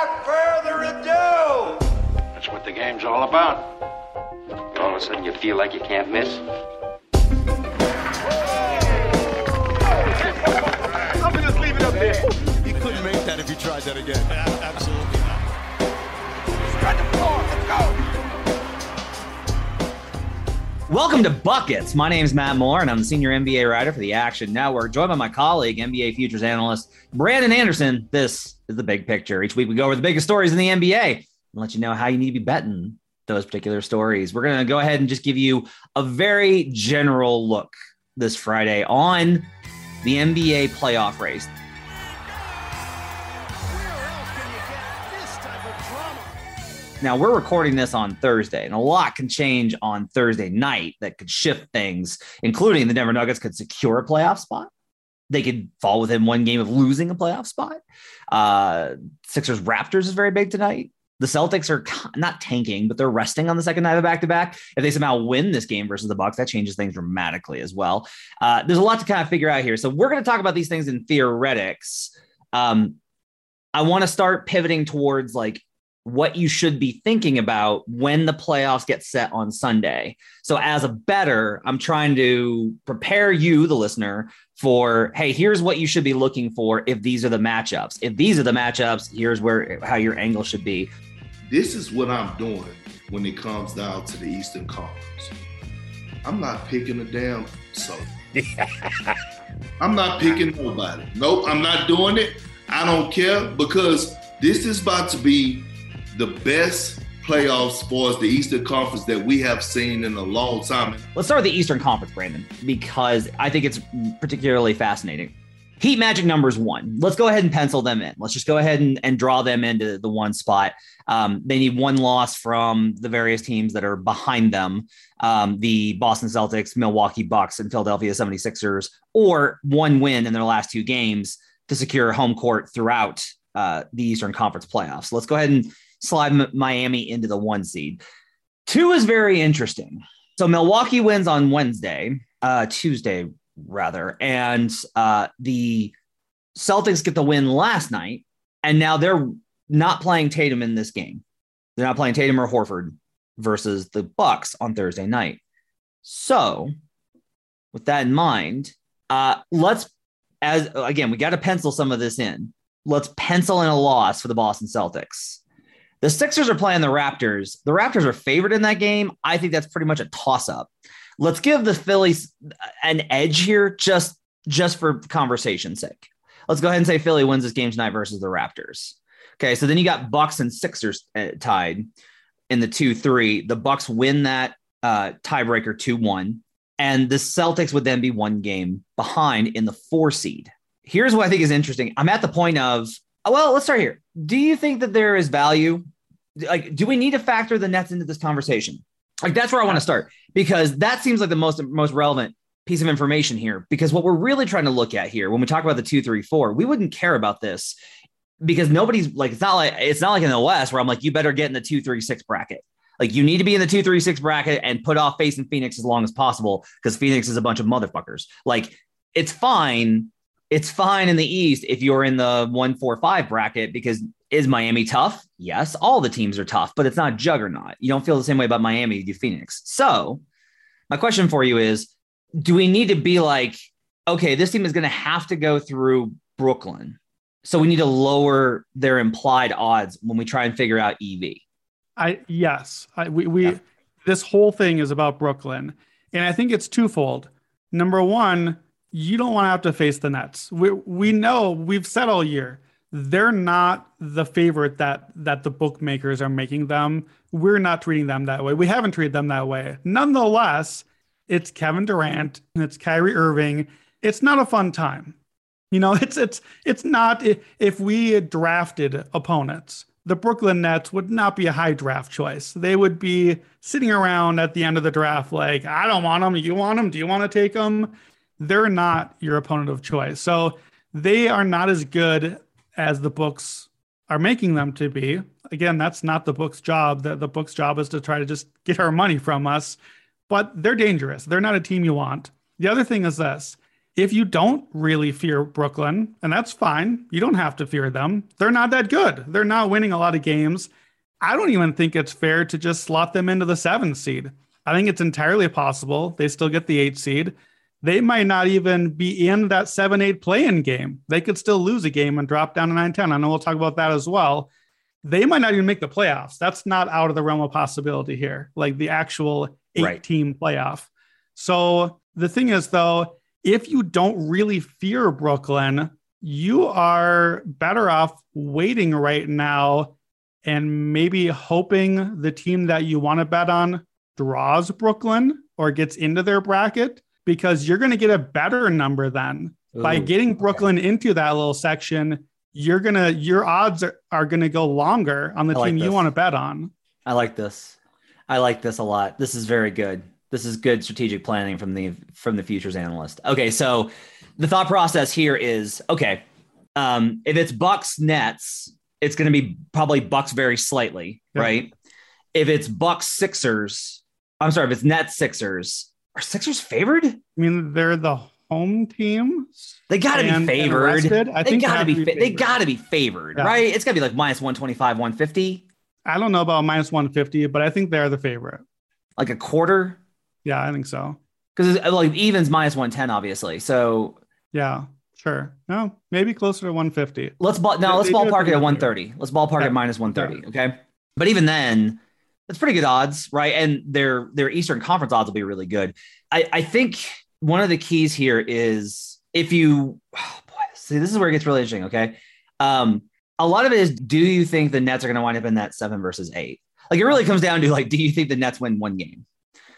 without further ado, That's what the game's all about. All of a sudden you feel like you can't miss. I'm gonna just leave it up there. You couldn't make that if you tried that again. Absolutely not. Spread the floor. Let's go. Welcome to Buckets. My name is Matt Moore, and I'm the senior NBA writer for the Action Network, joined by my colleague, NBA futures analyst Brandon Anderson. This is the big picture. Each week we go over the biggest stories in the NBA and let you know how you need to be betting those particular stories. We're going to go ahead and just give you a very general look this Friday on the NBA playoff race. Now we're recording this on Thursday, and a lot can change on Thursday night that could shift things, including the Denver Nuggets could secure a playoff spot. They could fall within one game of losing a playoff spot. Uh, Sixers Raptors is very big tonight. The Celtics are not tanking, but they're resting on the second night of back to back. If they somehow win this game versus the Bucks, that changes things dramatically as well. Uh, there's a lot to kind of figure out here. So we're going to talk about these things in theoretics. Um, I want to start pivoting towards like what you should be thinking about when the playoffs get set on Sunday. So, as a better, I'm trying to prepare you, the listener, for hey, here's what you should be looking for if these are the matchups. If these are the matchups, here's where how your angle should be. This is what I'm doing when it comes down to the Eastern Conference. I'm not picking a damn so. I'm not picking nobody. Nope, I'm not doing it. I don't care because this is about to be the best playoffs for the Eastern Conference that we have seen in a long time. Let's start with the Eastern Conference, Brandon, because I think it's particularly fascinating. Heat Magic numbers one. Let's go ahead and pencil them in. Let's just go ahead and, and draw them into the one spot. Um, they need one loss from the various teams that are behind them um, the Boston Celtics, Milwaukee Bucks, and Philadelphia 76ers, or one win in their last two games to secure home court throughout uh, the Eastern Conference playoffs. Let's go ahead and slide Miami into the one seed. Two is very interesting. So Milwaukee wins on Wednesday, uh, Tuesday rather, and uh, the Celtics get the win last night, and now they're not playing Tatum in this game. They're not playing Tatum or Horford versus the Bucks on Thursday night. So, with that in mind, uh, let's as again we got to pencil some of this in. Let's pencil in a loss for the Boston Celtics. The Sixers are playing the Raptors. The Raptors are favored in that game. I think that's pretty much a toss up. Let's give the Phillies an edge here just just for conversation's sake. Let's go ahead and say Philly wins this game tonight versus the Raptors. Okay, so then you got Bucks and Sixers uh, tied in the 2-3. The Bucks win that uh, tiebreaker 2-1 and the Celtics would then be one game behind in the 4 seed. Here's what I think is interesting. I'm at the point of well, let's start here. Do you think that there is value? Like, do we need to factor the Nets into this conversation? Like, that's where I want to start because that seems like the most most relevant piece of information here. Because what we're really trying to look at here, when we talk about the two, three, four, we wouldn't care about this because nobody's like it's not like it's not like in the West where I'm like you better get in the two, three, six bracket. Like you need to be in the two, three, six bracket and put off facing Phoenix as long as possible because Phoenix is a bunch of motherfuckers. Like it's fine it's fine in the East if you're in the one, four, five bracket because is Miami tough? Yes, all the teams are tough, but it's not juggernaut. You don't feel the same way about Miami you do Phoenix. So, my question for you is do we need to be like, okay, this team is going to have to go through Brooklyn. So we need to lower their implied odds when we try and figure out EV. I yes, I, we we yeah. this whole thing is about Brooklyn, and I think it's twofold. Number one, you don't want to have to face the Nets. We we know we've said all year they're not the favorite that that the bookmakers are making them. We're not treating them that way. We haven't treated them that way. Nonetheless, it's Kevin Durant and it's Kyrie Irving. It's not a fun time. You know, it's it's it's not if we drafted opponents, the Brooklyn Nets would not be a high draft choice. They would be sitting around at the end of the draft like, I don't want them. You want them? Do you want to take them? They're not your opponent of choice. So they are not as good as the books are making them to be. Again, that's not the book's job. The, the book's job is to try to just get our money from us, but they're dangerous. They're not a team you want. The other thing is this if you don't really fear Brooklyn, and that's fine, you don't have to fear them. They're not that good. They're not winning a lot of games. I don't even think it's fair to just slot them into the seventh seed. I think it's entirely possible they still get the eight seed. They might not even be in that seven eight play in game. They could still lose a game and drop down to 9 10. I know we'll talk about that as well. They might not even make the playoffs. That's not out of the realm of possibility here, like the actual eight Right. team playoff. So the thing is, though, if you don't really fear Brooklyn, you are better off waiting right now and maybe hoping the team that you want to bet on draws Brooklyn or gets into their bracket because you're going to get a better number then. By getting Brooklyn into that little section, you're going to your odds are, are going to go longer on the I like team you want to bet on. I like this. I like this a lot. This is very good. This is good strategic planning from the from the futures analyst. Okay, so the thought process here is okay. Um, if it's Bucks Nets, it's going to be probably Bucks very slightly, Yeah. right? If it's Bucks Sixers, I'm sorry, if it's Nets Sixers, are Sixers favored? I mean, they're the home team. They got to be favored. I they think got to be. be they favored. got to be favored, Yeah. right? It's got to be like minus 125, 150, I don't know about minus 150, but I think they're the favorite. like a quarter. Yeah, I think so. Because uh, like evens minus 110, obviously. So Yeah, sure. No, maybe closer to 150. Let's ball They- now. Let's they ballpark it at 130. Let's ballpark Yeah. at minus 130. Okay. But even then, that's pretty good odds, right? And their their Eastern Conference odds will be really good. I, I think one of the keys here is if you oh boy, see this is where it gets really interesting. Okay. Um, a lot of it is do you think the Nets are going to wind up in that seven versus eight? Like it really comes down to like, do you think the Nets win one game?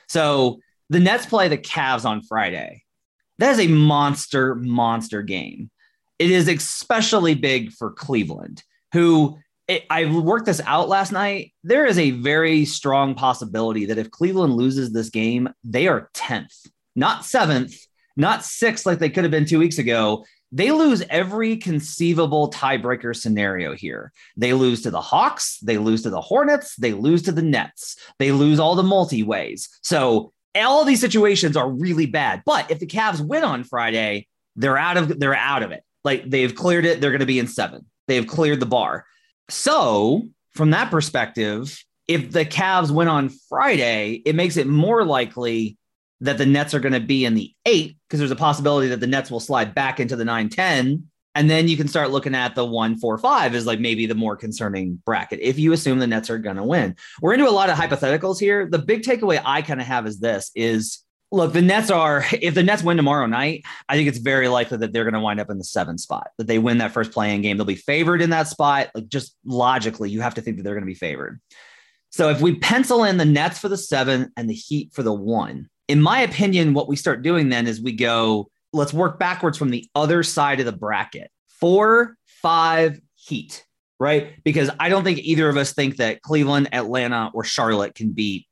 So the Nets play the Cavs on Friday. That is a monster, monster game. It is especially big for Cleveland, who I worked this out last night. There is a very strong possibility that if Cleveland loses this game, they are 10th, not seventh, not sixth like they could have been two weeks ago. They lose every conceivable tiebreaker scenario here. They lose to the Hawks, they lose to the Hornets, they lose to the Nets, they lose all the multi ways. So all these situations are really bad. But if the Cavs win on Friday, they're out of they're out of it. Like they've cleared it. They're going to be in seven. They've cleared the bar. So from that perspective, if the Cavs win on Friday, it makes it more likely that the Nets are going to be in the eight because there's a possibility that the Nets will slide back into the nine ten. And then you can start looking at the one, four, five is like maybe the more concerning bracket if you assume the Nets are going to win. We're into a lot of hypotheticals here. The big takeaway I kind of have is this is look, the Nets are, if the Nets win tomorrow night, I think it's very likely that they're going to wind up in the seven spot, that they win that first play-in game. They'll be favored in that spot. Like just logically, you have to think that they're going to be favored. So if we pencil in the Nets for the seven and the Heat for the one, in my opinion, what we start doing then is we go, let's work backwards from the other side of the bracket. Four, five, Heat, right? Because I don't think either of us think that Cleveland, Atlanta, or Charlotte can beat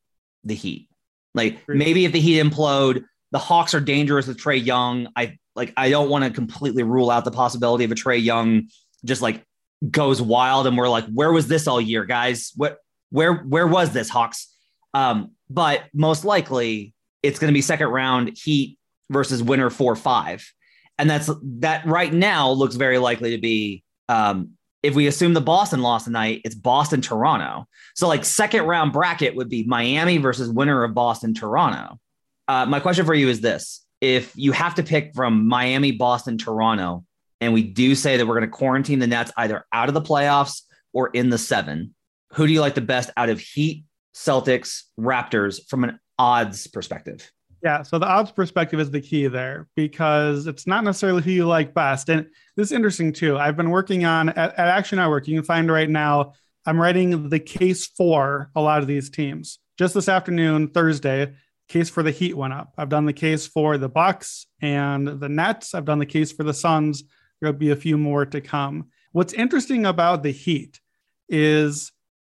the Heat. Like maybe if the Heat implode, the Hawks are dangerous with Trae Young. I like I don't want to completely rule out the possibility of a Trae Young just like goes wild and we're like, where was this all year, guys? What where where was this Hawks? Um, but most likely it's going to be second round Heat versus winner four five, and that's that right now looks very likely to be. Um, if we assume the Boston lost tonight, it's Boston Toronto. So like second round bracket would be Miami versus winner of Boston Toronto. Uh, my question for you is this: If you have to pick from Miami, Boston, Toronto, and we do say that we're going to quarantine the Nets either out of the playoffs or in the seven, who do you like the best out of Heat, Celtics, Raptors from an odds perspective? Yeah, so the odds perspective is the key there because it's not necessarily who you like best. And this is interesting too. I've been working on at, at Action Network. You can find right now, I'm writing the case for a lot of these teams. Just this afternoon, Thursday, case for the Heat went up. I've done the case for the Bucks and the Nets. I've done the case for the Suns. There'll be a few more to come. What's interesting about the Heat is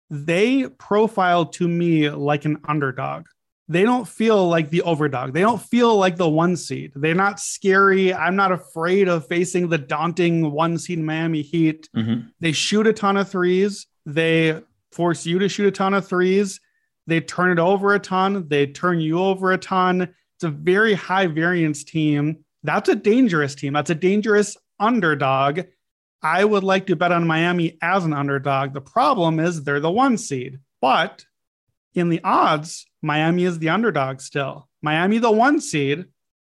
they profile to me like an underdog they don't feel like the overdog. They don't feel like the one seed. They're not scary. I'm not afraid of facing the daunting one seed Miami Heat. Mm-hmm. They shoot a ton of threes. They force you to shoot a ton of threes. They turn it over a ton. They turn you over a ton. It's a very high variance team That's a dangerous team. That's a dangerous underdog. I would like to bet on Miami as an underdog. The problem is they're the one seed, but in the odds, Miami is the underdog still. Miami, the one seed,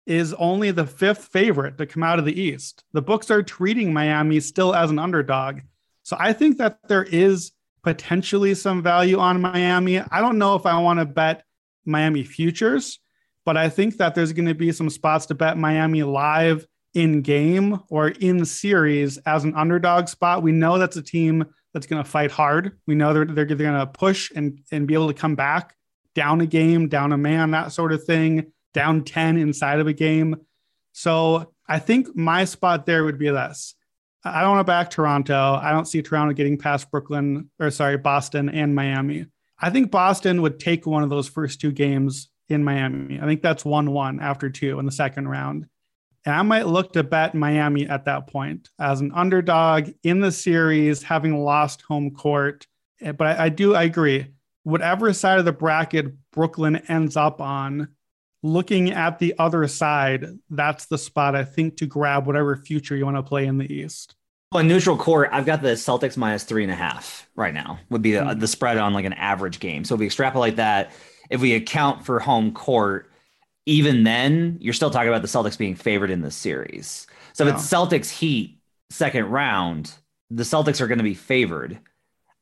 is only the fifth favorite to come out of the East. The books are treating Miami still as an underdog. So I think that there is potentially some value on Miami. I don't know if I want to bet Miami futures, but I think that there's going to be some spots to bet Miami live in game or in series as an underdog spot. We know that's a team that's going to fight hard. We know they're, they're, they're going to push and, and be able to come back down a game, down a man, that sort of thing, down 10 inside of a game. So I think my spot there would be this. I don't want to back Toronto. I don't see Toronto getting past Brooklyn or sorry, Boston and Miami. I think Boston would take one of those first two games in Miami. I think that's 1 1 after two in the second round. And I might look to bet Miami at that point as an underdog in the series, having lost home court. Eh, but I, I do, I agree. Whatever side of the bracket Brooklyn ends up on, looking at the other side, that's the spot I think to grab whatever future you want to play in the East. On neutral court, I've got the Celtics minus three and a half right now, would be the, Mm-hmm. the spread on like an average game. So if we extrapolate that, if we account for home court, even then, you're still talking about the Celtics being favored in the series. So if it's Celtics Heat second round, the Celtics are going to be favored.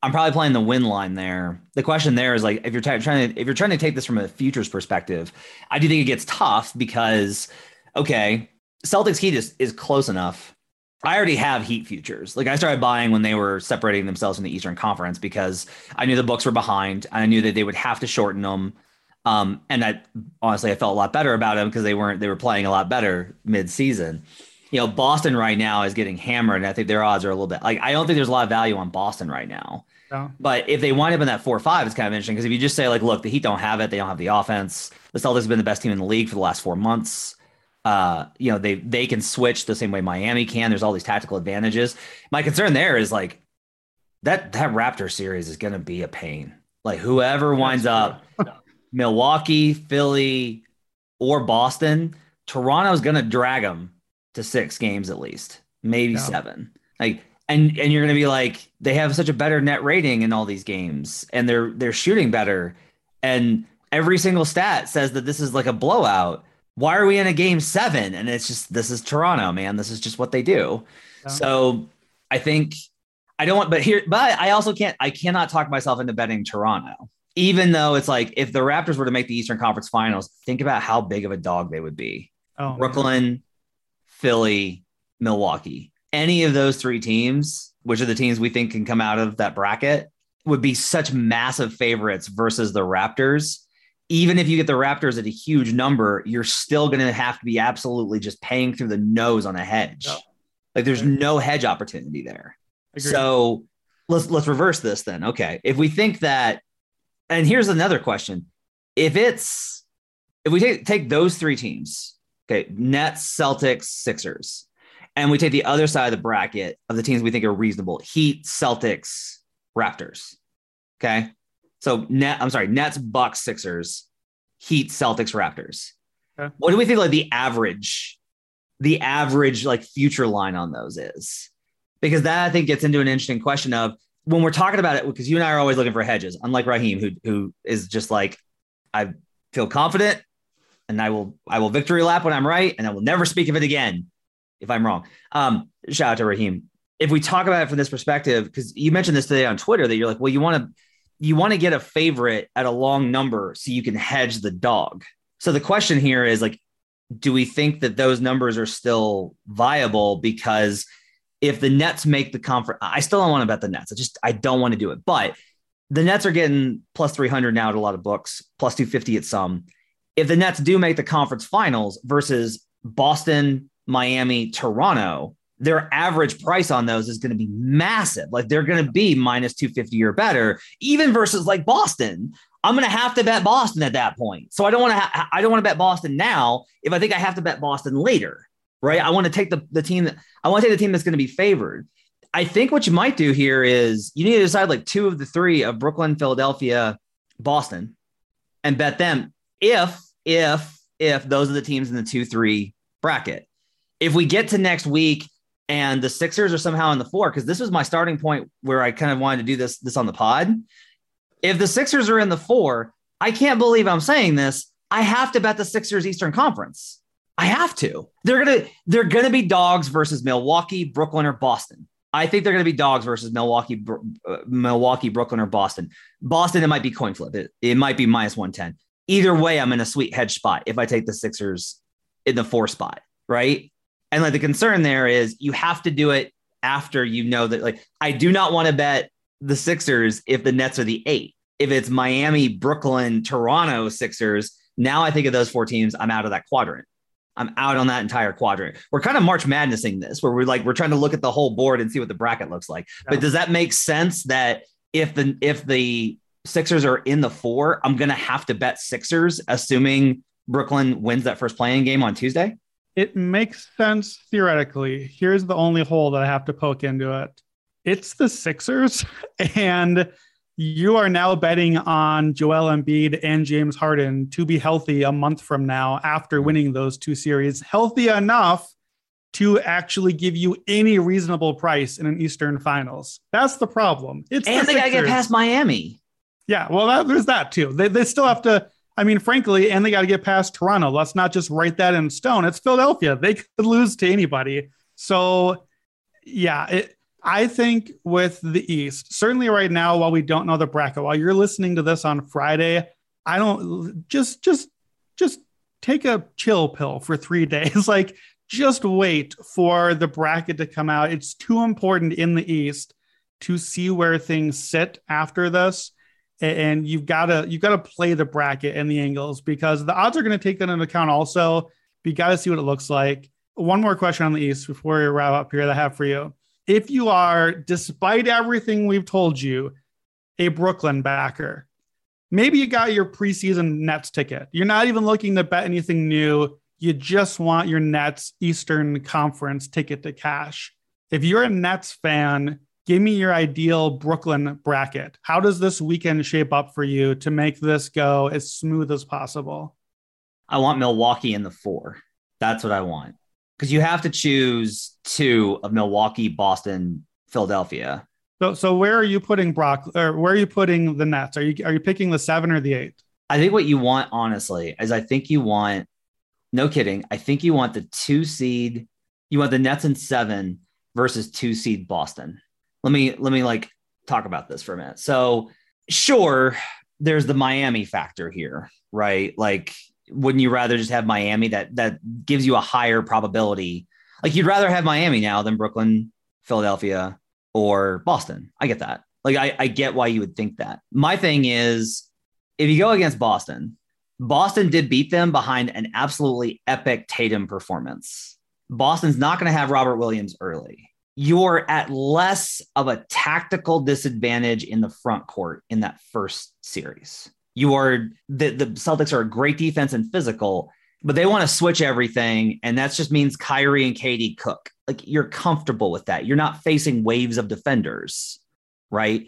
I'm probably playing the win line there. The question there is like if you're try- trying to if you're trying to take this from a futures perspective, I do think it gets tough because okay, Celtics Heat is is close enough. I already have Heat futures. Like I started buying when they were separating themselves from the Eastern Conference because I knew the books were behind. And I knew that they would have to shorten them. Um, and I honestly I felt a lot better about them because they weren't they were playing a lot better mid-season. You know, Boston right now is getting hammered, and I think their odds are a little bit like I don't think there's a lot of value on Boston right now. Yeah. But if they wind up in that four or five, it's kind of interesting because if you just say like, look, the Heat don't have it, they don't have the offense. The Celtics have been the best team in the league for the last four months. Uh, you know, they they can switch the same way Miami can. There's all these tactical advantages. My concern there is like that that Raptor series is going to be a pain. Like whoever winds up, Milwaukee, Philly, or Boston, Toronto's going to drag them to six games at least, maybe Yeah. seven. Like and and you're going to be like they have such a better net rating in all these games and they're they're shooting better and every single stat says that this is like a blowout. Why are we in a game 7 and it's just this is Toronto, man. This is just what they do. Yeah. So I think I don't want but here but I also can't I cannot talk myself into betting Toronto. Even though it's like if the Raptors were to make the Eastern Conference Finals, think about how big of a dog they would be. Oh. Brooklyn, Philly, Milwaukee. Any of those three teams, which are the teams we think can come out of that bracket, would be such massive favorites versus the Raptors. Even if you get the Raptors at a huge number, you're still going to have to be absolutely just paying through the nose on a hedge. Like there's no hedge opportunity there. Agreed. So let's let's reverse this then. Okay. If we think that, and here's another question. If it's if we take take those three teams, okay, Nets, Celtics, Sixers, and we take the other side of the bracket of the teams we think are reasonable, Heat, Celtics, Raptors. Okay. So net, I'm sorry, Nets, Bucks, Sixers, Heat, Celtics, Raptors. Okay. What do we think like the average, the average like future line on those is? Because that I think gets into an interesting question of when we're talking about it, because you and I are always looking for hedges, unlike Raheem, who who is just like, I feel confident and I will I will victory lap when I'm right, and I will never speak of it again if I'm wrong. Um, shout out to Raheem. If we talk about it from this perspective, because you mentioned this today on Twitter that you're like, well, you want to you want to get a favorite at a long number so you can hedge the dog. So the question here is like, do we think that those numbers are still viable? Because if the Nets make the conference, I still don't want to bet the Nets. I just I don't want to do it. But the Nets are getting plus 300 now at a lot of books, plus 250 at some. If the Nets do make the conference finals versus Boston, Miami, Toronto, their average price on those is going to be massive. Like they're going to be minus 250 or better, even versus like Boston. I'm going to have to bet Boston at that point. So I don't want to. Ha- I don't want to bet Boston now. If I think I have to bet Boston later, right? I want to take the the team. That, I want to take the team that's going to be favored. I think what you might do here is you need to decide like two of the three of Brooklyn, Philadelphia, Boston, and bet them if if if those are the teams in the two three bracket. if we get to next week and the Sixers are somehow in the four, because this was my starting point where I kind of wanted to do this this on the pod. If the Sixers are in the four, I can't believe I'm saying this. I have to bet the Sixers Eastern Conference. I have to. They're gonna they're gonna be dogs versus Milwaukee, Brooklyn, or Boston. I think they're gonna be dogs versus Milwaukee, uh, Milwaukee, Brooklyn, or Boston. Boston, it might be coin flip. It, it might be minus one ten. Either way, I'm in a sweet hedge spot if I take the Sixers in the four spot, right? And like the concern there is you have to do it after you know that like I do not want to bet the Sixers if the Nets are the eight. If it's Miami, Brooklyn, Toronto Sixers, now I think of those four teams, I'm out of that quadrant. I'm out on that entire quadrant. We're kind of March Madnessing this, where we're like we're trying to look at the whole board and see what the bracket looks like. Yeah. But does that make sense that if the if the Sixers are in the four, I'm gonna have to bet Sixers, assuming Brooklyn wins that first play-in game on Tuesday? It makes sense theoretically. Here's the only hole that I have to poke into it. It's the Sixers, and you are now betting on Joel Embiid and James Harden to be healthy a month from now after winning those two series, healthy enough to actually give you any reasonable price in an Eastern Finals. That's the problem. It's and the they got to get past Miami. Yeah, well, that, there's that too. They, they still have to. I mean, frankly, and they got to get past Toronto. Let's not just write that in stone. It's Philadelphia. They could lose to anybody. So, yeah, it, I think with the East, certainly right now, while we don't know the bracket, while you're listening to this on Friday, I don't just just just take a chill pill for three days. like just wait for the bracket to come out. It's too important in the East to see where things sit after this. And you've got to you've got to play the bracket and the angles because the odds are going to take that into account also. But you got to see what it looks like. One more question on the East before we wrap up here that I have for you if you are, despite everything we've told you, a Brooklyn backer, maybe you got your preseason Nets ticket. You're not even looking to bet anything new. You just want your Nets Eastern Conference ticket to cash. If you're a Nets fan, give me your ideal Brooklyn bracket. How does this weekend shape up for you to make this go as smooth as possible? I want Milwaukee in the four. That's what I want because you have to choose two of Milwaukee, Boston, Philadelphia. So, so where are you putting Brock? Or where are you putting the Nets? Are you are you picking the seven or the eight? I think what you want, honestly, is I think you want, no kidding, I think you want the two seed, you want the Nets in seven versus two seed Boston. Let me let me like talk about this for a minute. So, sure, there's the Miami factor here, right? Like wouldn't you rather just have Miami that that gives you a higher probability? Like you'd rather have Miami now than Brooklyn, Philadelphia, or Boston. I get that. Like I, I get why you would think that. My thing is if you go against Boston, Boston did beat them behind an absolutely epic Tatum performance. Boston's not going to have Robert Williams early. You're at less of a tactical disadvantage in the front court in that first series you are the, the Celtics are a great defense and physical, but they want to switch everything. And that just means Kyrie and KD cook. Like you're comfortable with that. You're not facing waves of defenders, right?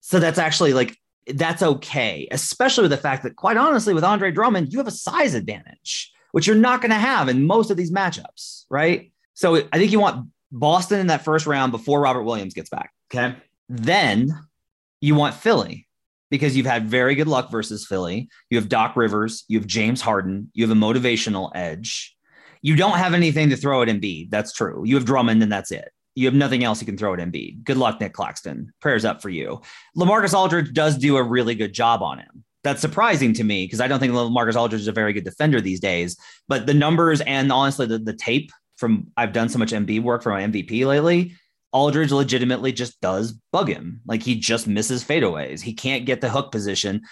So that's actually like that's okay, especially with the fact that, quite honestly, with Andre Drummond, you have a size advantage, which you're not going to have in most of these matchups, right? So I think you want Boston in that first round before Robert Williams gets back. Okay. Then you want Philly because you've had very good luck versus Philly. You have Doc Rivers, you have James Harden, you have a motivational edge. You don't have anything to throw at Embiid. That's true. You have Drummond, and that's it. You have nothing else you can throw at Embiid. Good luck, Nic Claxton. Prayers up for you. LaMarcus Aldridge does do a really good job on him. That's surprising to me because I don't think LaMarcus Aldridge is a very good defender these days. But the numbers and honestly, the, the tape from I've done so much Embiid work for my MVP lately Aldridge legitimately just does bug him. Like he just misses fadeaways. He can't get the hook position.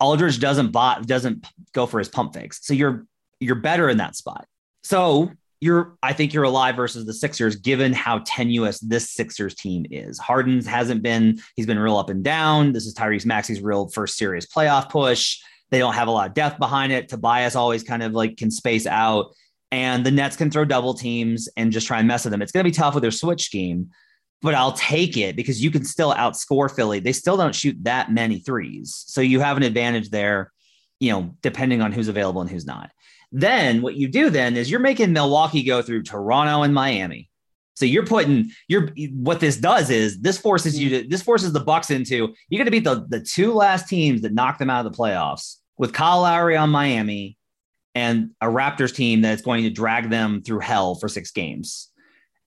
Aldridge doesn't bot doesn't go for his pump fakes. So you're you're better in that spot. So you're I think you're alive versus the Sixers, given how tenuous this Sixers team is. Harden's hasn't been, he's been real up and down. This is Tyrese Maxey's real first serious playoff push. They don't have a lot of depth behind it. Tobias always kind of like can space out. And the Nets can throw double teams and just try and mess with them. It's going to be tough with their switch scheme but I'll take it because you can still outscore Philly. They still don't shoot that many threes. So you have an advantage there, you know, depending on who's available and who's not. Then what you do then is you're making Milwaukee go through Toronto and Miami. So you're putting you're what this does is this forces you mm. to this forces the Bucks into you're gonna beat the, the two last teams that knocked them out of the playoffs with Kyle Lowry on Miami and a Raptors team that's going to drag them through hell for six games.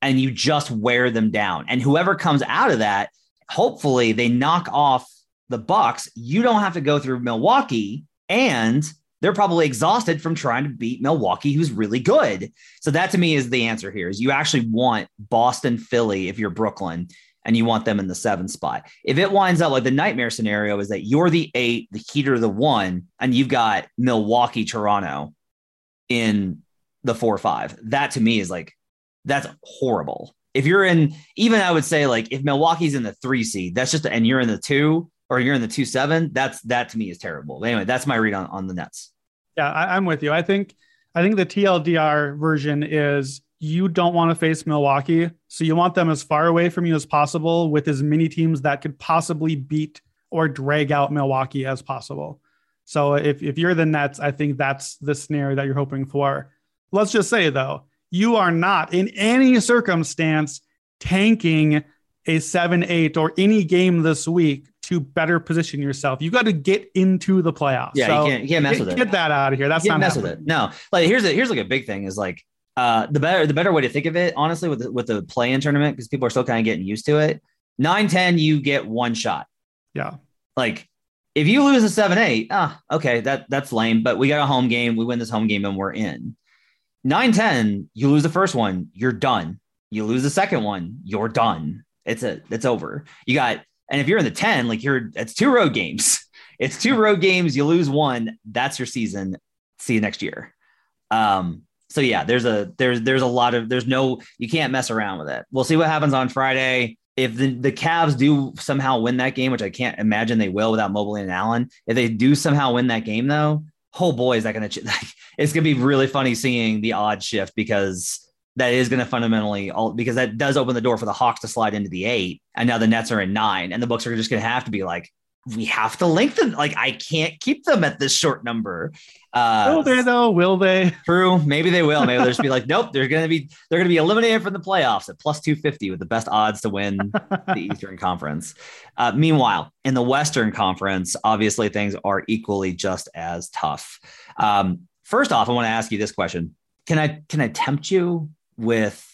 And you just wear them down. And whoever comes out of that, hopefully they knock off the Bucks. You don't have to go through Milwaukee and they're probably exhausted from trying to beat Milwaukee, who's really good. So that to me is the answer here is you actually want Boston, Philly, if you're Brooklyn, and you want them in the seven spot. If it winds up like the nightmare scenario is that you're the eight, the Heat are the one, and you've got Milwaukee, Toronto in the four or five. That to me is like that's horrible. If you're in, even I would say like if Milwaukee's in the three seed, that's just and you're in the two or you're in the two seven. That's that to me is terrible. But anyway, that's my read on on the Nets. Yeah, I, I'm with you. I think I think the TLDR version is you don't want to face Milwaukee, so you want them as far away from you as possible with as many teams that could possibly beat or drag out Milwaukee as possible. So if, if you're the Nets, I think that's the scenario that you're hoping for. Let's just say though, you are not in any circumstance tanking a 7-8 or any game this week to better position yourself. You got to get into the playoffs. Yeah, So you can't you can't mess get, with it. get that out of here. That's You not can't mess with happening. it. No, like here's a here's like a big thing is like uh the better the better way to think of it honestly with the, with the play in tournament because people are still kind of getting used to it. 9-10 you get one shot. Yeah. Like if you lose a 7-8, ah, okay, that that's lame, but we got a home game, we win this home game and we're in. 9-10, you lose the first one, you're done. You lose the second one, you're done. It's a it's over. You got and if you're in the 10, like you're it's two road games. It's two road games, you lose one, that's your season. See you next year. Um so yeah, there's a there's there's a lot of there's no you can't mess around with it. We'll see what happens on Friday. If the, the Cavs do somehow win that game, which I can't imagine they will without Mobley and Allen, if they do somehow win that game though, oh boy, is that going to like, it's going to be really funny seeing the odd shift because that is going to fundamentally all because that does open the door for the Hawks to slide into the eight, and now the Nets are in nine, and the books are just going to have to be like, we have to lengthen. Like I can't keep them at this short number. Uh, Will they though? Will they? True. Maybe they will. Maybe they'll just be like, nope, they're gonna be they're gonna be eliminated from the playoffs at plus 250 with the best odds to win the Eastern Conference. Uh, meanwhile, in the Western Conference, obviously things are equally just as tough. Um, first off, I want to ask you this question. Can I can I tempt you with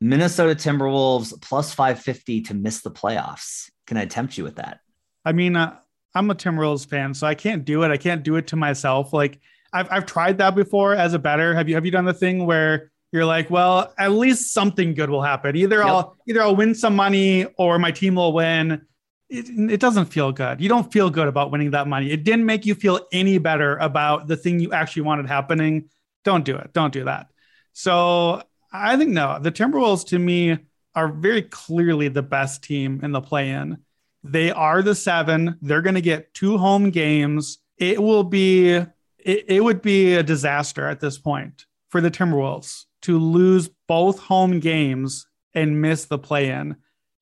Minnesota Timberwolves plus 550 to miss the playoffs? Can I tempt you with that? I mean, uh, I'm a Tim Timberwolves fan, so I can't do it. I can't do it to myself. Like I've I've tried that before as a better. Have you have you done the thing where you're like, well, at least something good will happen. Either Yep. I'll either I'll win some money or my team will win. It, it doesn't feel good. You don't feel good about winning that money. It didn't make you feel any better about the thing you actually wanted happening. Don't do it. Don't do that. So I think no, the Timberwolves to me are very clearly the best team in the play-in. They are the seven. They're going to get two home games. It will be, it, it would be a disaster at this point for the Timberwolves to lose both home games and miss the play in.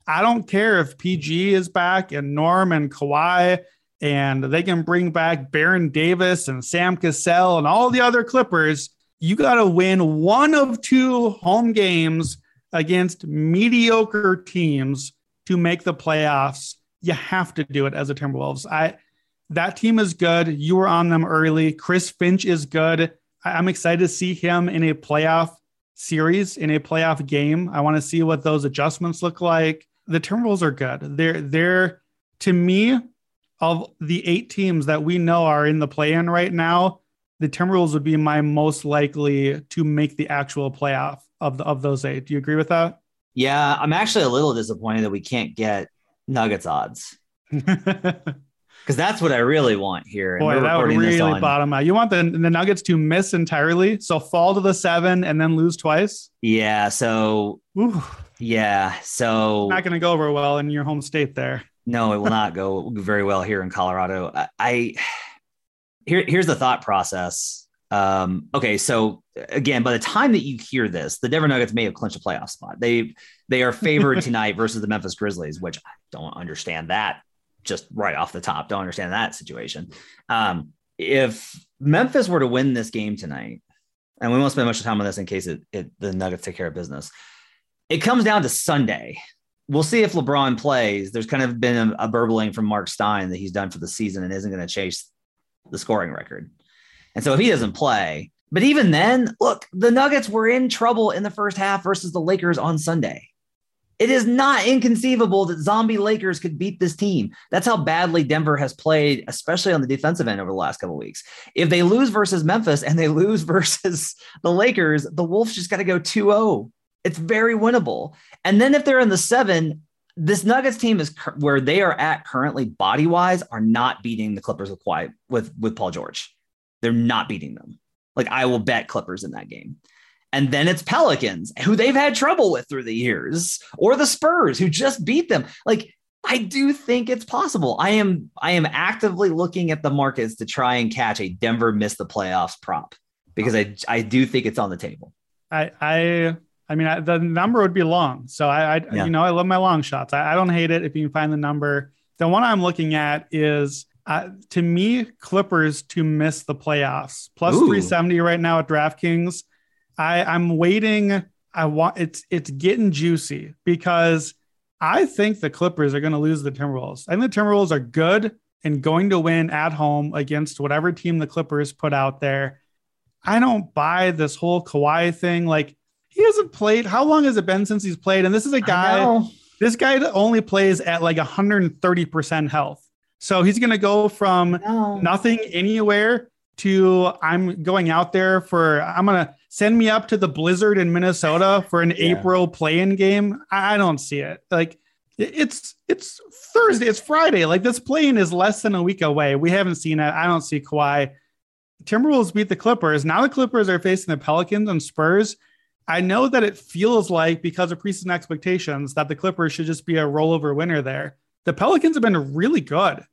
I don't care if PG is back and Norm and Kawhi and they can bring back Baron Davis and Sam Cassell and all the other Clippers. You got to win one of two home games against mediocre teams to make the playoffs you have to do it as a Timberwolves. I that team is good. You were on them early. Chris Finch is good. I, I'm excited to see him in a playoff series, in a playoff game. I want to see what those adjustments look like. The Timberwolves are good. They're they're to me of the eight teams that we know are in the play-in right now. The Timberwolves would be my most likely to make the actual playoff of the, of those eight. Do you agree with that? Yeah, I'm actually a little disappointed that we can't get Nuggets odds because that's what I really want here. Boy, that would really bottom out. You want the, the Nuggets to miss entirely, so fall to the seven and then lose twice. Yeah. So Ooh, yeah. So not going to go over well in your home state there. no, it will not go very well here in Colorado. I, I here here's the thought process. Um, okay, so again, by the time that you hear this, the Denver Nuggets may have clinched a playoff spot. They they are favored tonight versus the Memphis Grizzlies, which I don't understand that just right off the top. Don't understand that situation. Um, if Memphis were to win this game tonight, and we won't spend much time on this in case it, it the Nuggets take care of business. It comes down to Sunday. We'll see if LeBron plays. There's kind of been a, a burbling from Mark Stein that he's done for the season and isn't going to chase the scoring record. And so if he doesn't play, but even then, look, the Nuggets were in trouble in the first half versus the Lakers on Sunday. It is not inconceivable that zombie Lakers could beat this team. That's how badly Denver has played, especially on the defensive end over the last couple weeks. If they lose versus Memphis and they lose versus the Lakers, the Wolves just got to go 2 0. It's very winnable. And then if they're in the seven, this Nuggets team is where they are at currently, body wise, are not beating the Clippers with with with Paul George. They're not beating them. Like I will bet Clippers in that game. And then it's Pelicans, who they've had trouble with through the years, or the Spurs, who just beat them. Like I do think it's possible. I am I am actively looking at the markets to try and catch a Denver miss the playoffs prop because I I do think it's on the table. I I I mean I, the number would be long, so I, I yeah. you know I love my long shots. I, I, don't hate it if you can find the number. The one I'm looking at is uh, to me Clippers to miss the playoffs plus 370 right now at DraftKings. I, I'm waiting. I want it's it's getting juicy because I think the Clippers are going to lose the Timberwolves. I think the Timberwolves are good and going to win at home against whatever team the Clippers put out there. I don't buy this whole Kawhi thing. Like he hasn't played. How long has it been since he's played? And this is a guy. This guy only plays at like 130% health. So he's going to go from nothing anywhere to I'm going out there for I'm going to send me up to the blizzard in Minnesota for an yeah. April play-in game. I don't see it. Like it's it's Thursday, it's Friday. Like this play-in is less than a week away. We haven't seen it. I don't see Kawhi. Timberwolves beat the Clippers. Now the Clippers are facing the Pelicans and Spurs. I know that it feels like because of preseason expectations that the Clippers should just be a rollover winner there. The Pelicans have been really good.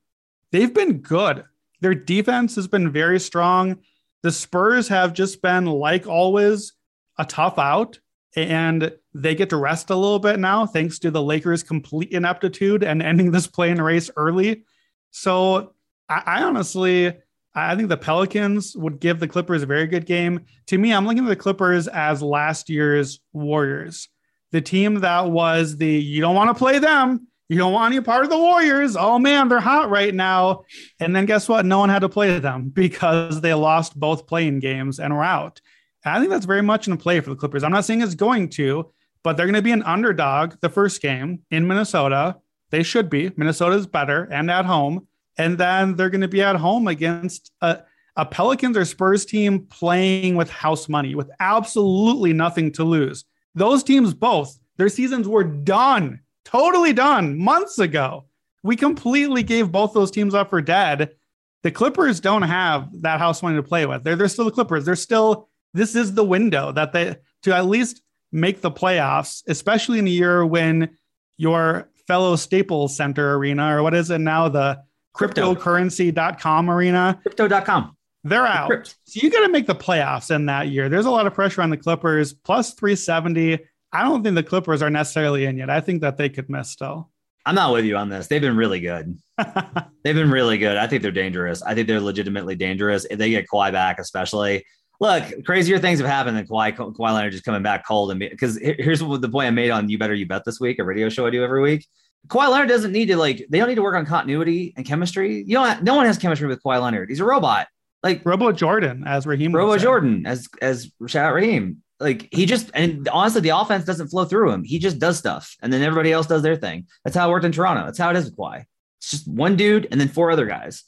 They've been good. Their defense has been very strong. The Spurs have just been, like always, a tough out, and they get to rest a little bit now, thanks to the Lakers' complete ineptitude and ending this play-in race early. So I, I honestly, I think the Pelicans would give the Clippers a very good game. To me, I'm looking at the Clippers as last year's Warriors, the team that was the you don't want to play them. You don't want any part of the Warriors. Oh man, they're hot right now. And then guess what? No one had to play them because they lost both play-in games and were out. I think that's very much in play for the Clippers. I'm not saying it's going to, but they're going to be an underdog the first game in Minnesota. They should be. Minnesota is better and at home. And then they're going to be at home against a, a Pelicans or Spurs team playing with house money, with absolutely nothing to lose. Those teams both, their seasons were done totally done months ago. We completely gave both those teams up for dead. The Clippers don't have that house money to play with. They're, they're still the Clippers. They're still, this is the window that they, to at least make the playoffs, especially in a year when your fellow Staples Center arena, or what is it now? The Crypto. cryptocurrency.com arena. Crypto.com. They're out. The so you got to make the playoffs in that year. There's a lot of pressure on the Clippers, plus 370. I don't think the Clippers are necessarily in yet. I think that they could miss still. I'm not with you on this. They've been really good. They've been really good. I think they're dangerous. I think they're legitimately dangerous. If they get Kawhi back, especially. Look, crazier things have happened than Kawhi, Kawhi Leonard just coming back cold. And because here's what the point I made on You Better You Bet this week, a radio show I do every week. Kawhi Leonard doesn't need to like. They don't need to work on continuity and chemistry. You know, no one has chemistry with Kawhi Leonard. He's a robot. Like Robo Jordan, as Raheem. Robo Jordan, as as shout out Raheem like he just and honestly the offense doesn't flow through him. He just does stuff and then everybody else does their thing. That's how it worked in Toronto. That's how it is with Kawhi. It's just one dude and then four other guys.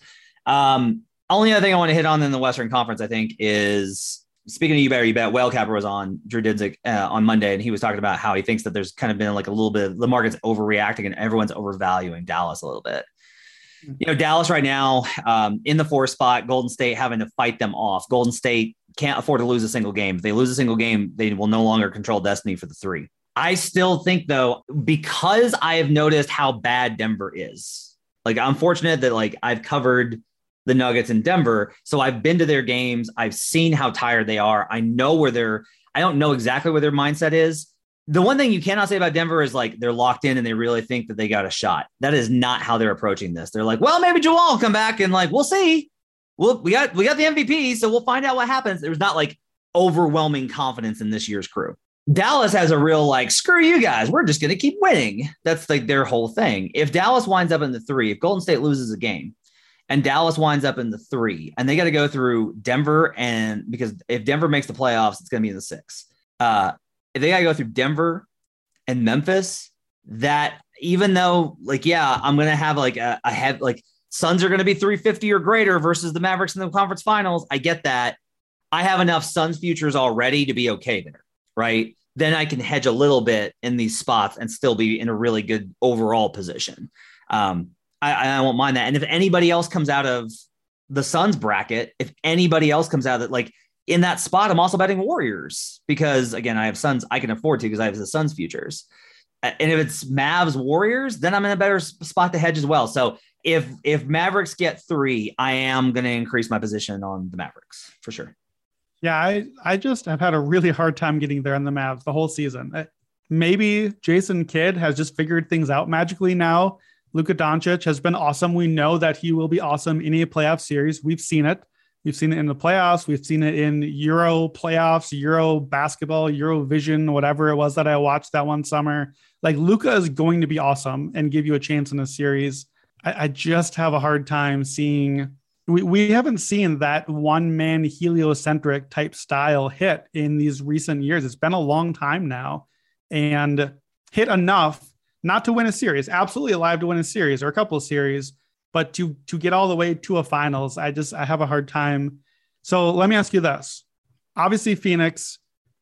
Um, only other thing I want to hit on in the Western Conference, I think, is speaking of you better you bet. Whale Capper was on Drew Dinsick uh, on Monday, and he was talking about how he thinks that there's kind of been like a little bit the market's overreacting and everyone's overvaluing Dallas a little bit. You know, Dallas right now um, in the four spot, Golden State having to fight them off. Golden State can't afford to lose a single game. If they lose a single game, they will no longer control destiny for the three. I still think though, because I have noticed how bad Denver is. Like I'm fortunate that like I've covered the Nuggets in Denver, so I've been to their games. I've seen how tired they are. I know where they're. I don't know exactly where their mindset is. The one thing you cannot say about Denver is like they're locked in and they really think that they got a shot. That is not how they're approaching this. They're like, well, maybe Joel will come back and like we'll see well, we got we got the MVP, so we'll find out what happens. There's not like overwhelming confidence in this year's crew. Dallas has a real like, screw you guys, we're just to keep winning. That's like their whole thing. If Dallas winds up in the three, if Golden State loses a game and Dallas winds up in the three, and they got to go through Denver, and because if Denver makes the playoffs, it's to be in the six. Uh, if they got to go through Denver and Memphis, that even though, like, yeah, I'm to have like a, a head, like, Suns are going to be 350 or greater versus the Mavericks in the conference finals. I get that. I have enough Suns futures already to be okay there, right? then I can hedge a little bit in these spots and still be in a really good overall position. Um, I, I won't mind that. And if anybody else comes out of the Suns bracket, if anybody else comes out of it, like in that spot, I'm also betting Warriors because again, I have Suns. I can afford to because I have the Suns futures. And if it's Mavs Warriors, then I'm in a better spot to hedge as well. So if if Mavericks get three, I am going to increase my position on the Mavericks for sure. Yeah, I, I just have had a really hard time getting there on the Mavs the whole season. Uh, maybe Jason Kidd has just figured things out magically now. Luka Doncic has been awesome. We know that he will be awesome in a playoff series. We've seen it. We've seen it in the playoffs. We've seen it in Euro playoffs, Euro basketball, Eurovision, whatever it was that I watched that one summer. Like Luka is going to be awesome and give you a chance in a series. I, I just have a hard time seeing we, we haven't seen that one man heliocentric type style hit in these recent years. It's been a long time now and hit enough not to win a series, absolutely alive to win a series or a couple of series, but to to get all the way to a finals. I just I have a hard time. So let me ask you this. Obviously, Phoenix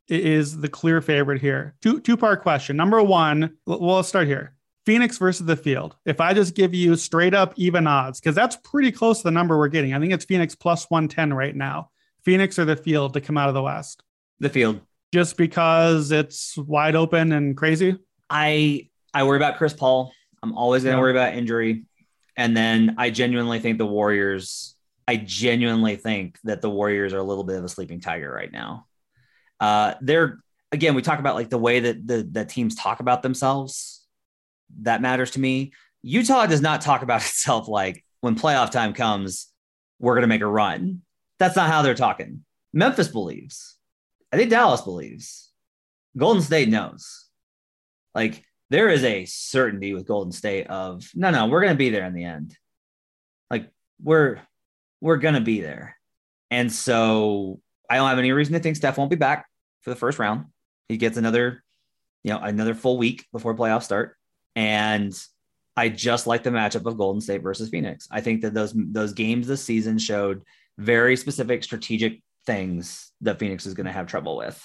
is the clear favorite here. Two two part question. Number one, well, let's start here. Phoenix versus the field. If I just give you straight up even odds, because that's pretty close to the number we're getting. I think it's Phoenix plus 110 right now. Phoenix or the field to come out of the West? The field. Just because it's wide open and crazy? I I worry about Chris Paul. I'm always going to yeah. worry about injury. And then I genuinely think the Warriors, I genuinely think that the Warriors are a little bit of a sleeping tiger right now. Uh, they're again, we talk about like the way that the that teams talk about themselves that matters to me. Utah does not talk about itself like when playoff time comes, we're going to make a run. That's not how they're talking. Memphis believes. I think Dallas believes. Golden State knows. Like there is a certainty with Golden State of no, no, we're going to be there in the end. Like we're we're going to be there. And so I don't have any reason to think Steph won't be back for the first round. He gets another, you know, another full week before playoffs start. And I just like the matchup of Golden State versus Phoenix. I think that those those games this season showed very specific strategic things that Phoenix is going to have trouble with.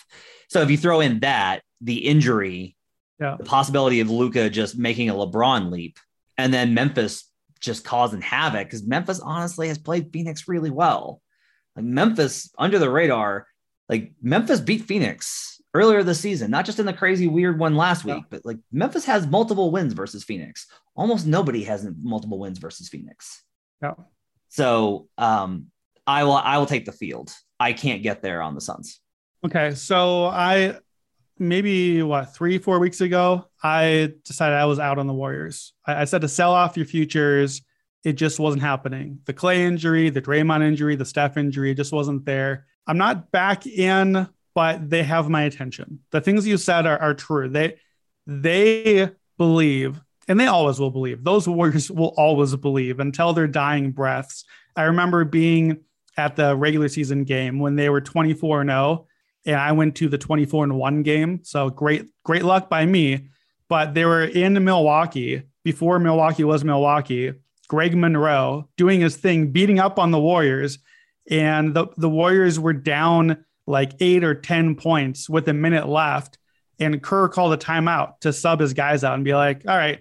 So if you throw in that, the injury, yeah. the possibility of Luka just making a LeBron leap, and then Memphis just causing havoc because Memphis honestly has played Phoenix really well. Like Memphis under the radar, like Memphis beat Phoenix earlier this season, not just in the crazy weird one last week, but like Memphis has multiple wins versus Phoenix. Almost nobody has multiple wins versus Phoenix. Yeah. So um, I will I will take the field. I can't get there on the Suns. Okay, so I maybe what three four weeks ago I decided I was out on the Warriors. I, I said to sell off your futures. It just wasn't happening. The Clay injury, the Draymond injury, the Steph injury, just wasn't there. I'm not back in but they have my attention. The things you said are, are true. They they believe, and they always will believe. Those warriors will always believe until their dying breaths. I remember being at the regular season game when they were 24 and 0 and I went to the 24 and 1 game. So great, great luck by me. But they were in Milwaukee before Milwaukee was Milwaukee. Greg Monroe doing his thing, beating up on the Warriors. And the, the Warriors were down like eight or 10 points with a minute left. And Kerr called a timeout to sub his guys out and be like, all right,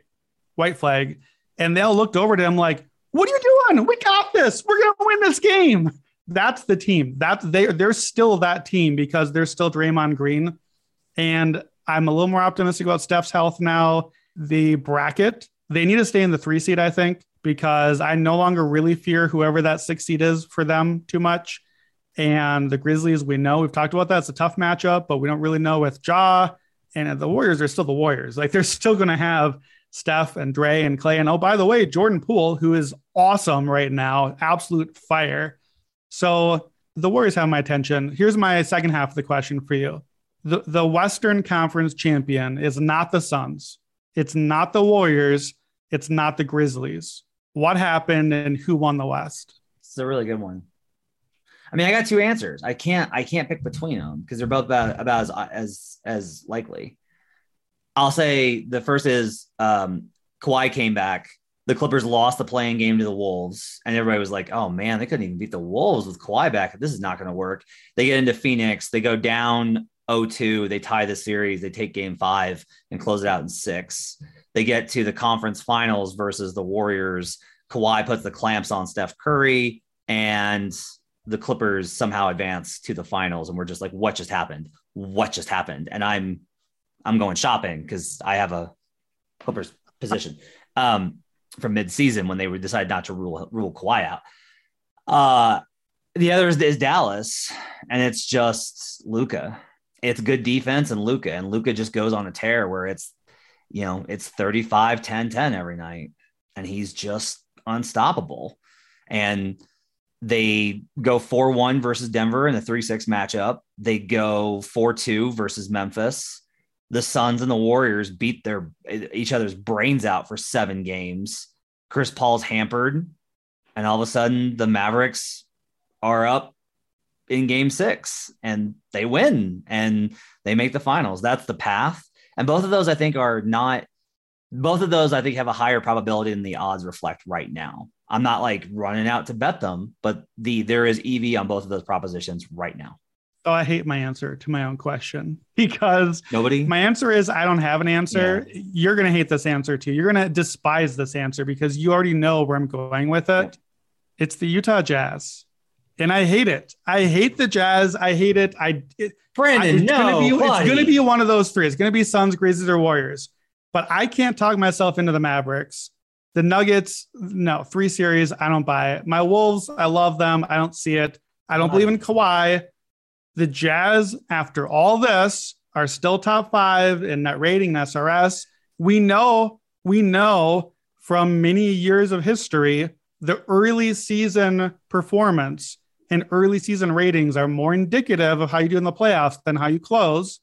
white flag. And they all looked over to him like, what are you doing? We got this. We're going to win this game. That's the team. That's they, they're still that team because they're still Draymond Green. And I'm a little more optimistic about Steph's health now. The bracket, they need to stay in the three seed, I think, because I no longer really fear whoever that six seed is for them too much. And the Grizzlies, we know we've talked about that. It's a tough matchup, but we don't really know with Ja. And the Warriors are still the Warriors. Like they're still going to have Steph and Dre and Clay. And oh, by the way, Jordan Poole, who is awesome right now, absolute fire. So the Warriors have my attention. Here's my second half of the question for you. The the Western Conference champion is not the Suns. It's not the Warriors. It's not the Grizzlies. What happened and who won the West? It's a really good one. I mean, I got two answers. I can't I can't pick between them because they're both about, about as as as likely. I'll say the first is um Kawhi came back. The Clippers lost the play-in game to the Wolves, and everybody was like, "Oh man, they couldn't even beat the Wolves with Kawhi back. This is not going to work." They get into Phoenix. They go down 0-2. They tie the series. They take Game Five and close it out in six. They get to the conference finals versus the Warriors. Kawhi puts the clamps on Steph Curry, and the Clippers somehow advance to the finals. And we're just like, "What just happened? What just happened?" And I'm I'm going shopping because I have a Clippers position um, from mid-season when they were decided not to rule rule Kawhi out. Uh, the other is, is Dallas, and it's just Luka. It's good defense and Luka, and Luka just goes on a tear where it's, you know, it's 35, 10, 10 every night, and he's just unstoppable. And they go 4 1 versus Denver in the 3 6 matchup. They go 4 2 versus Memphis the Suns and the Warriors beat their each other's brains out for seven games. Chris Paul's hampered, and all of a sudden the Mavericks are up in game six and they win and they make the finals. That's the path. And both of those I think are not both of those I think have a higher probability than the odds reflect right now. I'm not like running out to bet them, but the there is EV on both of those propositions right now. Oh, I hate my answer to my own question because nobody. My answer is I don't have an answer. Yeah. You're gonna hate this answer too. You're gonna despise this answer because you already know where I'm going with it. Yeah. It's the Utah Jazz, and I hate it. I hate the Jazz. I hate it. I it, Brandon, I, it's no, gonna be, buddy. it's gonna be one of those three. It's gonna be Suns, Grizzlies, or Warriors. But I can't talk myself into the Mavericks. The Nuggets, no, three series. I don't buy it. My Wolves, I love them. I don't see it. I don't believe in Kawhi the Jazz, after all this, are still top five in net rating and SRS. We know, we know from many years of history, the early season performance and early season ratings are more indicative of how you do in the playoffs than how you close.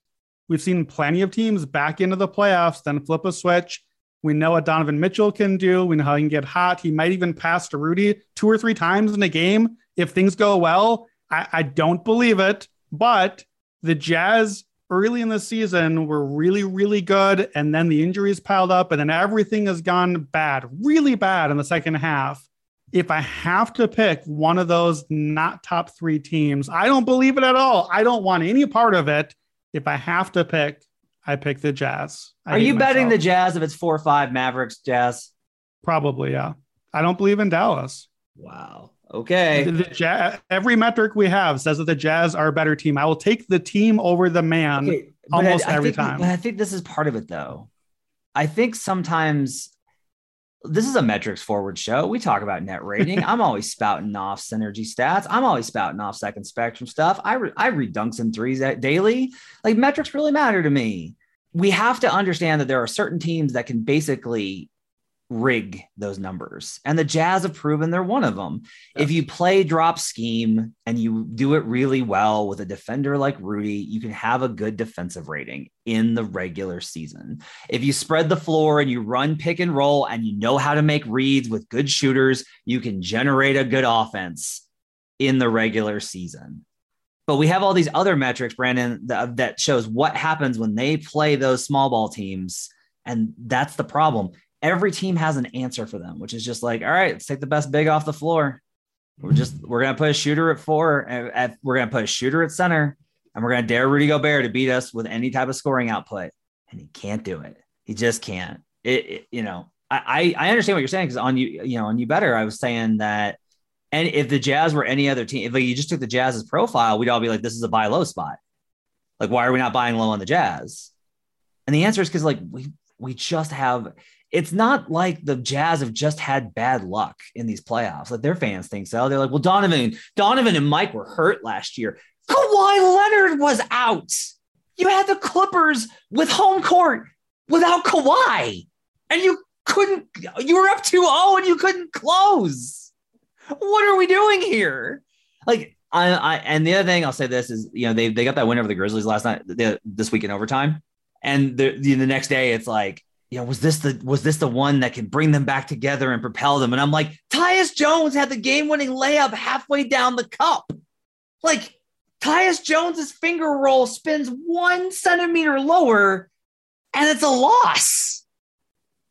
We've seen plenty of teams back into the playoffs, then flip a switch. We know what Donovan Mitchell can do. We know how he can get hot. He might even pass to Rudy two or three times in a game if things go well. I, I don't believe it. But the Jazz early in the season were really, really good. And then the injuries piled up, and then everything has gone bad, really bad in the second half. If I have to pick one of those not top three teams, I don't believe it at all. I don't want any part of it. If I have to pick, I pick the Jazz. I Are you myself. betting the Jazz if it's four or five Mavericks Jazz? Probably, yeah. I don't believe in Dallas. Wow. Okay. The, the Jazz, every metric we have says that the Jazz are a better team. I will take the team over the man okay, almost I, I every think, time. I think this is part of it, though. I think sometimes this is a metrics forward show. We talk about net rating. I'm always spouting off synergy stats. I'm always spouting off second spectrum stuff. I, re- I read dunks and threes daily. Like metrics really matter to me. We have to understand that there are certain teams that can basically rig those numbers. And the Jazz have proven they're one of them. Yes. If you play drop scheme and you do it really well with a defender like Rudy, you can have a good defensive rating in the regular season. If you spread the floor and you run pick and roll and you know how to make reads with good shooters, you can generate a good offense in the regular season. But we have all these other metrics, Brandon, that, that shows what happens when they play those small ball teams. And that's the problem every team has an answer for them, which is just like, all right, let's take the best big off the floor. We're just we're gonna put a shooter at four, at, at, we're gonna put a shooter at center, and we're gonna dare Rudy Gobert to beat us with any type of scoring output, and he can't do it. He just can't. It, it you know, I I understand what you're saying because on you you know on you better, I was saying that. And if the Jazz were any other team, if like you just took the Jazz's profile, we'd all be like, this is a buy low spot. Like, why are we not buying low on the Jazz? And the answer is because like we we just have it's not like the Jazz have just had bad luck in these playoffs. Like their fans think so. They're like, well, Donovan, Donovan and Mike were hurt last year. Kawhi Leonard was out. You had the Clippers with home court without Kawhi, and you couldn't, you were up 2 0 and you couldn't close. What are we doing here? Like, I, I and the other thing I'll say this is you know they they got that win over the Grizzlies last night the, this week in overtime, and the the next day it's like you know was this the was this the one that can bring them back together and propel them? And I'm like Tyus Jones had the game winning layup halfway down the cup, like Tyus Jones's finger roll spins one centimeter lower, and it's a loss.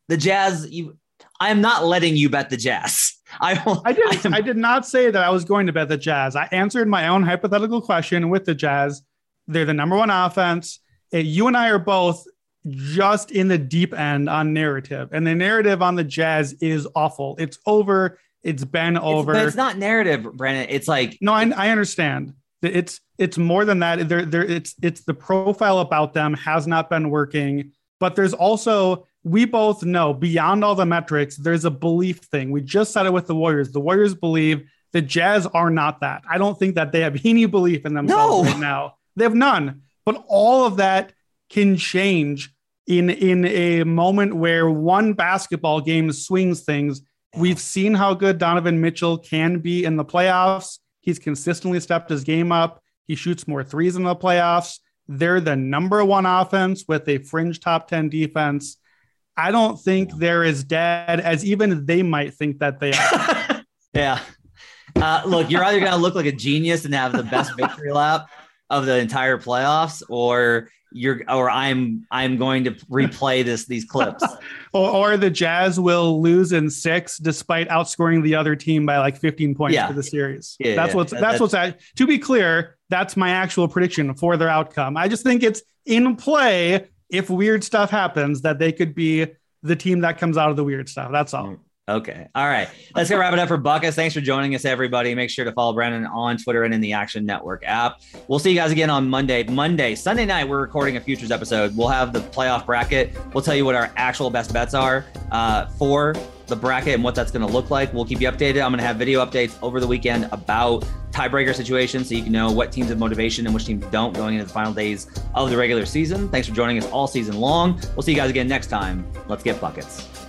The Jazz, you, I am not letting you bet the Jazz. I, I did. I, I did not say that I was going to bet the Jazz. I answered my own hypothetical question with the Jazz. They're the number one offense. You and I are both just in the deep end on narrative, and the narrative on the Jazz is awful. It's over. It's been over. It's, it's not narrative, Brandon. It's like no, I, I understand. It's it's more than that. There, there. It's it's the profile about them has not been working, but there's also we both know beyond all the metrics, there's a belief thing. We just said it with the Warriors. The Warriors believe the Jazz are not that. I don't think that they have any belief in themselves no. right now. They have none. But all of that can change in in a moment where one basketball game swings things. We've seen how good Donovan Mitchell can be in the playoffs. He's consistently stepped his game up. He shoots more threes in the playoffs. They're the number one offense with a fringe top 10 defense. I don't think they're as dead as even they might think that they are. yeah. Uh, look, you're either going to look like a genius and have the best victory lap of the entire playoffs, or you're, or I'm, I'm going to replay this these clips. or, or, the Jazz will lose in six despite outscoring the other team by like 15 points yeah. for the series. Yeah, that's yeah. what's that's, that's what's at. To be clear, that's my actual prediction for their outcome. I just think it's in play if weird stuff happens, that they could be the team that comes out of the weird stuff. That's all. Okay. All right. Let's go wrap it up for Buckets. Thanks for joining us, everybody. Make sure to follow Brandon on Twitter and in the Action Network app. We'll see you guys again on Monday. Monday, Sunday night, we're recording a futures episode. We'll have the playoff bracket. We'll tell you what our actual best bets are uh, for the bracket and what that's going to look like. We'll keep you updated. I'm going to have video updates over the weekend about tiebreaker situations so you can know what teams have motivation and which teams don't going into the final days of the regular season. Thanks for joining us all season long. We'll see you guys again next time. Let's get buckets.